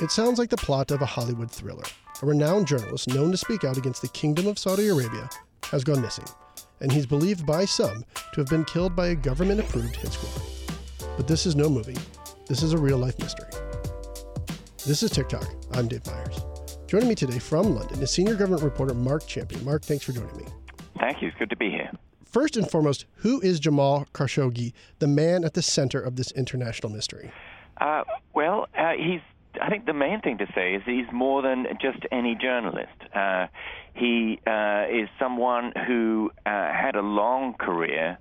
It sounds like the plot of a Hollywood thriller. A renowned journalist known to speak out against the Kingdom of Saudi Arabia has gone missing, and he's believed by some to have been killed by a government approved hit squad. But this is no movie, this is a real life mystery. This is TicToc. I'm Dave Meyers. Joining me today from London is senior government reporter Marc Champion. Marc, thanks for joining me. Thank you. It's good to be here. First and foremost, who is Jamal Khashoggi, the man at the center of this international mystery? Uh, well, uh, he's. I think the main thing to say is he's more than just any journalist. Uh, he uh, is someone who uh, had a long career.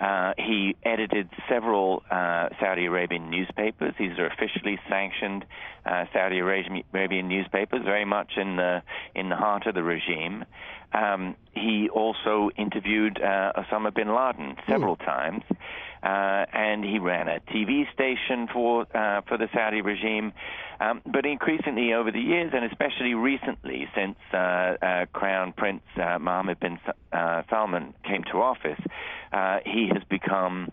Uh, he edited several uh, Saudi Arabian newspapers. These are officially sanctioned uh, Saudi Arabian newspapers, very much in the in the heart of the regime. Um, he also interviewed uh, Osama bin Laden several mm. times, uh, and he ran a TV station for uh, for the Saudi regime. Um, but increasingly over the years, and especially recently, since uh, uh, Crown Prince uh, Mohammed bin Salman came to office, he has become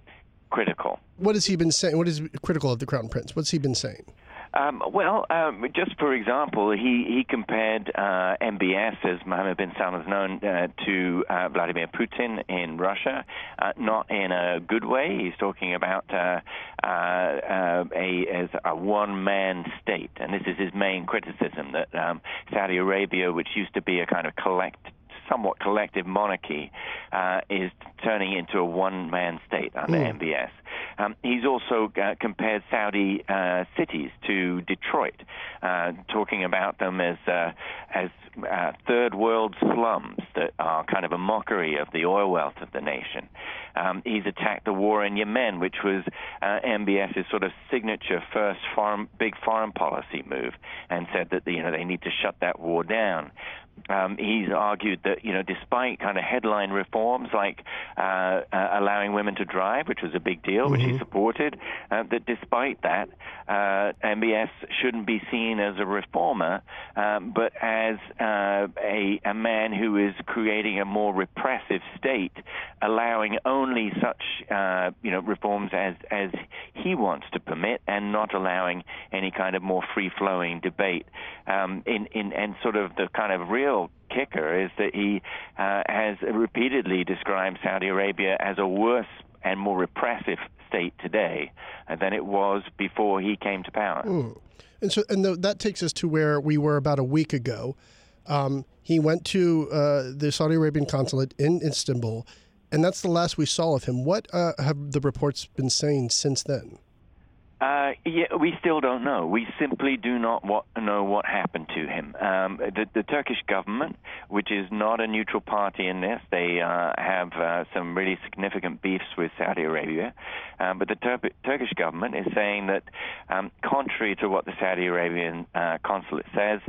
critical. What has he been saying? What is critical of the Crown Prince? What's he been saying? Um, well, um, just for example, he he compared uh, MBS, as Mohammed bin Salman is known, uh, to uh, Vladimir Putin in Russia, uh, not in a good way. He's talking about uh, uh, a as a one-man state, and this is his main criticism that um, Saudi Arabia, which used to be a kind of collect somewhat collective monarchy uh, is turning into a one-man state under mm. MBS. Um, he's also uh, compared Saudi uh, cities to Detroit, uh, talking about them as uh, as uh, third world slums that are kind of a mockery of the oil wealth of the nation. Um, he's attacked the war in Yemen, which was uh, MBS's sort of signature first foreign, big foreign policy move, and said that you know they need to shut that war down. Um, he's argued that you know, despite kind of headline reforms like uh, uh, allowing women to drive, which was a big deal, mm-hmm. which he mm-hmm. supported, uh, that despite that, uh, MBS shouldn't be seen as a reformer, um, but as uh, a, a man who is creating a more repressive state, allowing only such uh, you know reforms as as he wants to permit, and not allowing any kind of more free flowing debate. Um, in in and sort of the kind of real kicker is that he uh, has repeatedly described Saudi Arabia as a worse and more repressive state today than it was before he came to power. Mm. And so, and the, that takes us to where we were about a week ago. Um, he went to uh, the Saudi Arabian consulate in Istanbul, and that's the last we saw of him. What uh, have the reports been saying since then? Uh, yeah, we still don't know. We simply do not what, know what happened to him. Um, the, the, Turkish government, which is not a neutral party in this, they uh, have uh, some really significant beefs with Saudi Arabia. Um, but the Tur- Turkish government is saying that, um, contrary to what the Saudi Arabian uh, consulate says,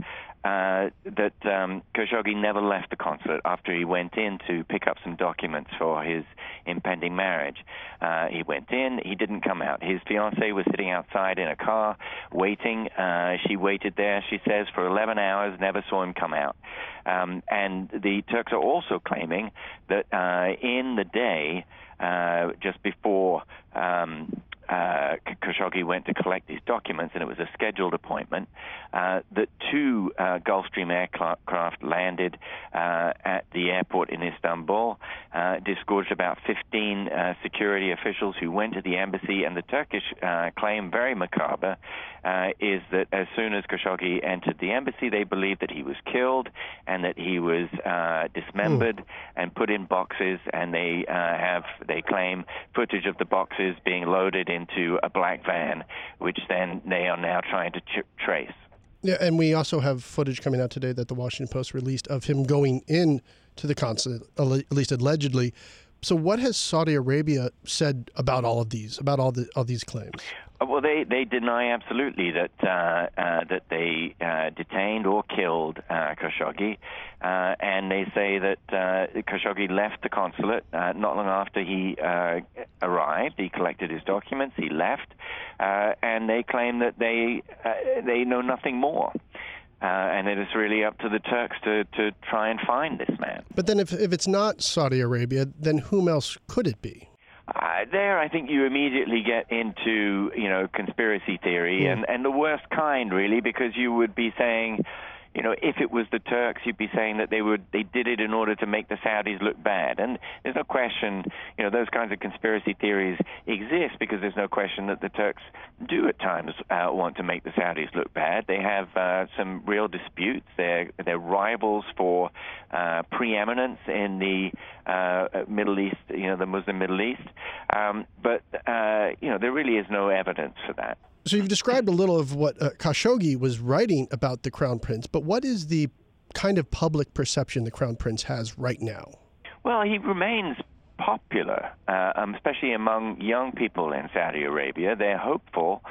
uh, that um, Khashoggi never left the consulate after he went in to pick up some documents for his impending marriage. Uh, he went in, he didn't come out. His fiancee was sitting outside in a car waiting. Uh, she waited there, she says, for 11 hours, never saw him come out. Um, and the Turks are also claiming that uh, in the day, uh, just before um, uh, Khashoggi went to collect his documents, and it was a scheduled appointment, uh, that two uh, Gulfstream aircraft landed uh, at the airport in Istanbul, uh, disgorged about 15 uh, security officials who went to the embassy, and the Turkish claim, very macabre, is that as soon as Khashoggi entered the embassy, they believed that he was killed and that he was dismembered mm. and put in boxes, and they have, they claim, footage of the boxes being loaded into a black van, which then they are now trying to trace. Yeah, and we also have footage coming out today that the Washington Post released of him going in to the consulate, at least allegedly. So, what has Saudi Arabia said about all of these, about all the all these claims? Uh, well, they, they deny absolutely that uh, uh, that they uh, detained or killed uh, Khashoggi, uh, and they say that uh, Khashoggi left the consulate not long after he arrived. He collected his documents, he left, and they claim that they they know nothing more. and it is really up to the Turks to, to try and find this man. But then, if, if it's not Saudi Arabia, then whom else could it be? Uh, there, I think you immediately get into you know conspiracy theory mm. and and the worst kind, really, because you would be saying you know, if it was the Turks, you'd be saying that they would they did it in order to make the Saudis look bad. And there's no question, you know, those kinds of conspiracy theories exist because there's no question that the Turks do at times uh, want to make the Saudis look bad. They have uh, some real disputes. They're they're rivals for uh, preeminence in the uh, Middle East, you know, the Muslim Middle East. Um, but uh, you know, there really is no evidence for that. So you've described a little of what uh, Khashoggi was writing about the crown prince, but what is the kind of public perception the crown prince has right now? Well, he remains popular, uh, um, especially among young people in Saudi Arabia. They're hopeful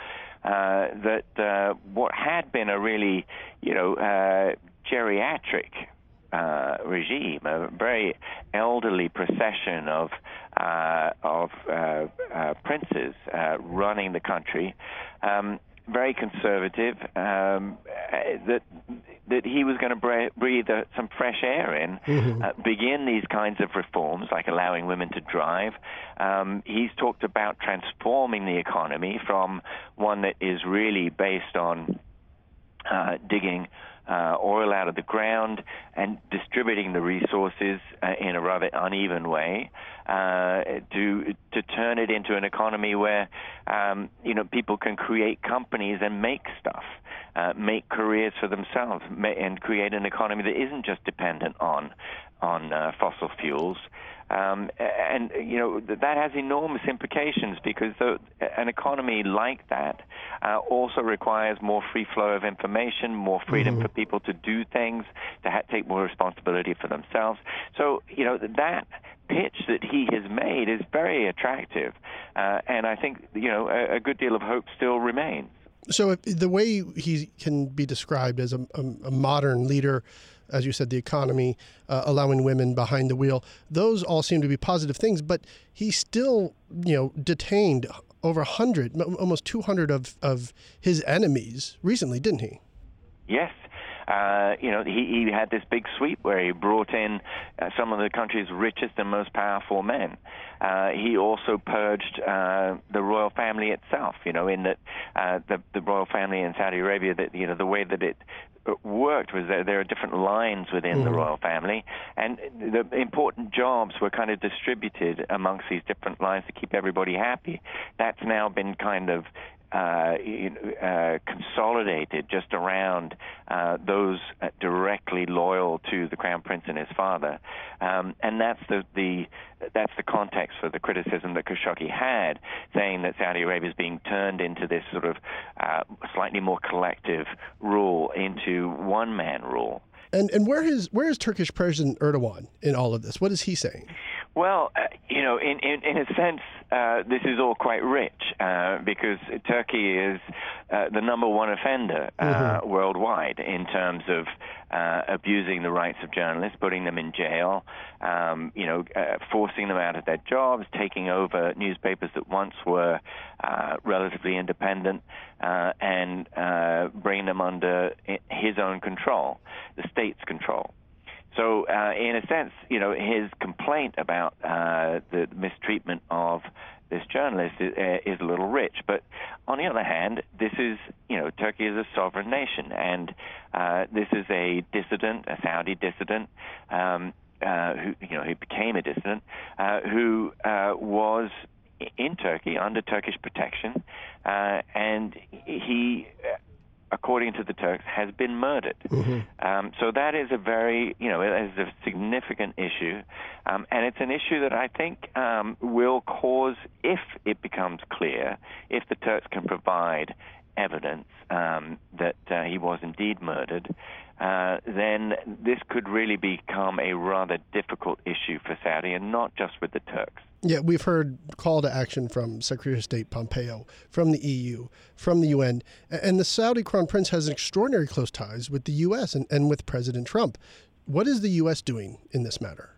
uh, that uh, what had been a really, you know, uh, geriatric uh, regime, a very elderly procession of uh, of uh, uh princes uh, running the country, um, very conservative. Um, that that he was going to breathe uh, some fresh air in, mm-hmm. begin these kinds of reforms, like allowing women to drive. Um, he's talked about transforming the economy from one that is really based on digging uh, oil out of the ground and distributing the resources uh, in a rather uneven way uh, to to turn it into an economy where um, you know people can create companies and make stuff, uh, make careers for themselves, and create an economy that isn't just dependent on on uh, fossil fuels. Um, and you know that has enormous implications because the, an economy like that uh, also requires more free flow of information, more freedom mm-hmm. for people to do things, to ha- take more responsibility for themselves. So you know that pitch that he has made is very attractive, uh, and I think you know a, a good deal of hope still remains. So the way he can be described as a, a, a modern leader as you said, the economy, uh, allowing women behind the wheel. Those all seem to be positive things, but he still, you know, detained over 100, almost 200 of, of his enemies recently, didn't he? Yes. Uh, you know, he, he had this big sweep where he brought in uh, some of the country's richest and most powerful men. Uh, he also purged uh, the royal family itself. You know, in that uh, the the royal family in Saudi Arabia, that you know the way that it worked was that there are different lines within mm. the royal family, and the important jobs were kind of distributed amongst these different lines to keep everybody happy. That's now been kind of uh, uh, consolidated just around uh, those uh, directly loyal to the crown prince and his father, um, and that's the, the that's the context for the criticism that Khashoggi had, saying that Saudi Arabia is being turned into this sort of uh, slightly more collective rule, into one man rule. And and where is where is Turkish President Erdogan in all of this? What is he saying? Well, uh, you know, in, in, in a sense, uh, this is all quite rich uh, because Turkey is uh, the number one offender uh, mm-hmm. worldwide in terms of uh, abusing the rights of journalists, putting them in jail, um, you know, forcing them out of their jobs, taking over newspapers that once were relatively independent, and bringing them under his own control, the state's control. So, uh, in a sense, you know, his complaint about uh, the mistreatment of this journalist is, uh, is, a little rich. But on the other hand, this is, you know, Turkey is a sovereign nation, and uh, this is a dissident, a Saudi dissident. Um, uh, who you know who became a dissident, uh, who was in Turkey under Turkish protection, and he according to the Turks, has been murdered. Mm-hmm. Um, so that is a very, you know, it is a significant issue, um, and it's an issue that I think um, will cause, if it becomes clear, if the Turks can provide evidence um, that uh, he was indeed murdered, uh, then this could really become a rather difficult issue for Saudi, and not just with the Turks. Yeah, we've heard call to action from Secretary of State Pompeo, from the EU, from the UN, and the Saudi Crown Prince has extraordinary close ties with the U.S. and, and with President Trump. What is the U.S. doing in this matter?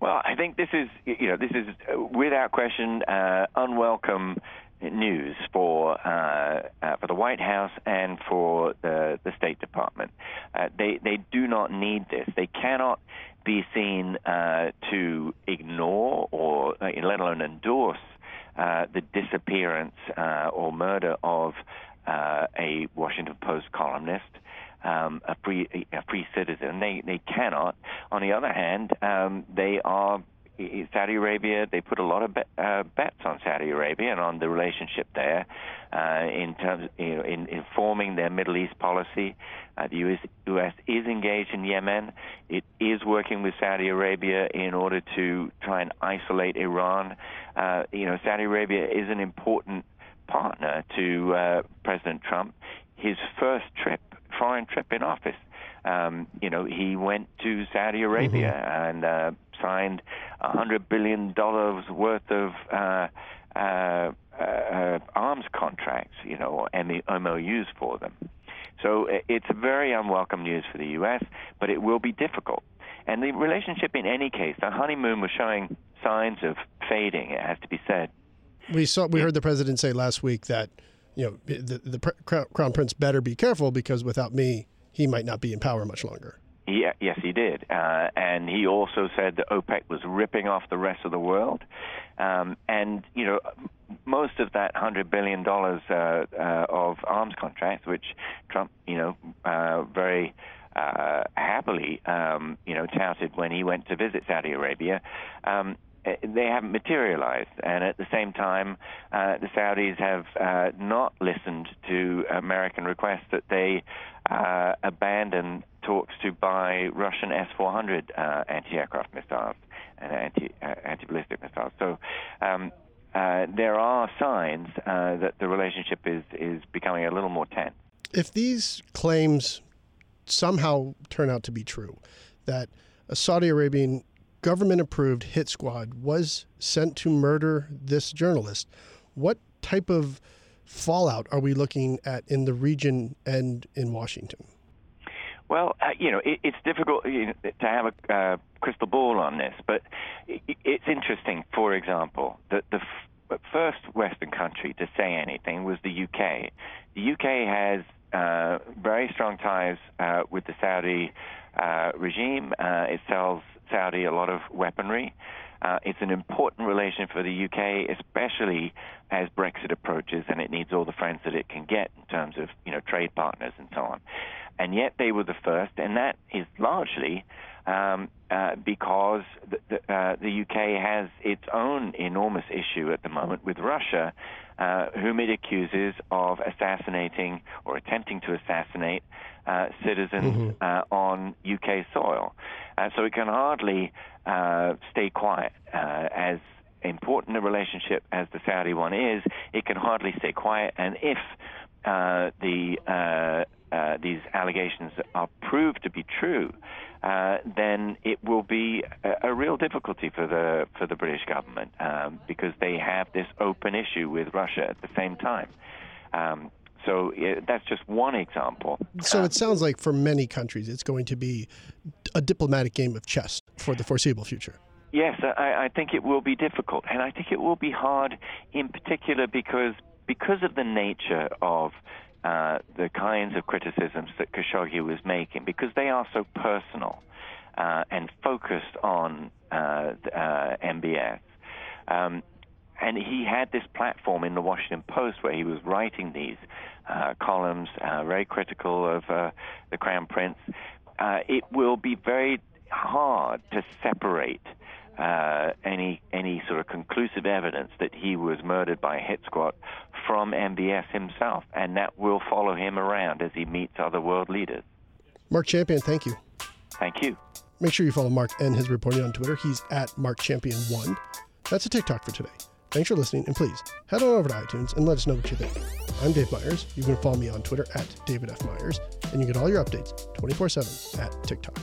Well, I think this is, you know, this is uh, without question uh, unwelcome news for uh, uh, for the White House and for the the State Department. Uh, they they do not need this. They cannot be seen uh, to ignore or uh, let alone endorse uh, the disappearance or murder of a Washington Post columnist. Um, a free a free citizen. They they cannot. On the other hand, um, they are Saudi Arabia, they put a lot of bet, uh, bets on Saudi Arabia and on the relationship there uh, in terms, you know, in informing their Middle East policy. Uh, the US, US is engaged in Yemen. It is working with Saudi Arabia in order to try and isolate Iran. Uh, you know, Saudi Arabia is an important partner to uh, President Trump. His first trip, foreign trip in office, um, you know, he went to Saudi Arabia mm-hmm. and uh, signed $100 billion worth of uh, uh, uh, arms contracts, you know, and the MOUs for them. So it's very unwelcome news for the U.S., but it will be difficult. And the relationship, in any case, the honeymoon was showing signs of fading. It has to be said. We saw. We heard the president say last week that, you know, the, the crown prince better be careful because without me, he might not be in power much longer. Yeah, yes, he did. Uh, and he also said that OPEC was ripping off the rest of the world. Um, and, you know, most of that $100 billion uh, uh, of arms contracts, which Trump, you know, uh, very uh, happily, um, you know, touted when he went to visit Saudi Arabia, um, they haven't materialized. And at the same time, uh, the Saudis have uh, not listened to American requests that they uh, abandon talks to buy Russian S-400 uh, anti-aircraft missiles and anti uh, anti-ballistic missiles. So. Um, uh, there are signs uh, that the relationship is, is becoming a little more tense. If these claims somehow turn out to be true, that a Saudi Arabian government approved hit squad was sent to murder this journalist, what type of fallout are we looking at in the region and in Washington? Well, uh, you know, it, it's difficult to have a uh, crystal ball on this, but it, it's interesting. For example, that the f- first Western country to say anything was the UK. The UK has uh, very strong ties uh, with the Saudi uh, regime. It sells Saudi a lot of weaponry. Uh, it's an important relation for the UK, especially as Brexit approaches, and it needs all the friends that it can get in terms of you know trade partners and so on. And yet they were the first, and that is largely um, uh, because the, the, uh, the, UK has its own enormous issue at the moment with Russia, uh, whom it accuses of assassinating or attempting to assassinate uh, citizens mm-hmm. on UK soil. Uh, so it can hardly stay quiet as important a relationship as the Saudi one is, it can hardly stay quiet. And if uh, the uh, uh, these allegations are proved to be true, uh, then it will be a, a, real difficulty for the for the British government um, because they have this open issue with Russia at the same time. Um, so that's just one example. So um, it sounds like for many countries, it's going to be a diplomatic game of chess for the foreseeable future. Yes, I, I think it will be difficult, and I think it will be hard, in particular because because of the nature of uh, the kinds of criticisms that Khashoggi was making because they are so personal uh, and focused on uh, uh MBS. Um, and he had this platform in the Washington Post where he was writing these uh, columns, very critical of the Crown Prince. it will be very hard to separate uh, any any sort of conclusive evidence that he was murdered by a hit squad from MBS himself, and that will follow him around as he meets other world leaders. Marc Champion, thank you. Thank you. Make sure you follow Marc and his reporting on Twitter. He's at Marc Champion One. That's a TicToc for today. Thanks for listening, and please head on over to iTunes and let us know what you think. I'm Dave Meyers. You can follow me on Twitter at David F. Meyers, and you get all your updates 24 7 at TicToc.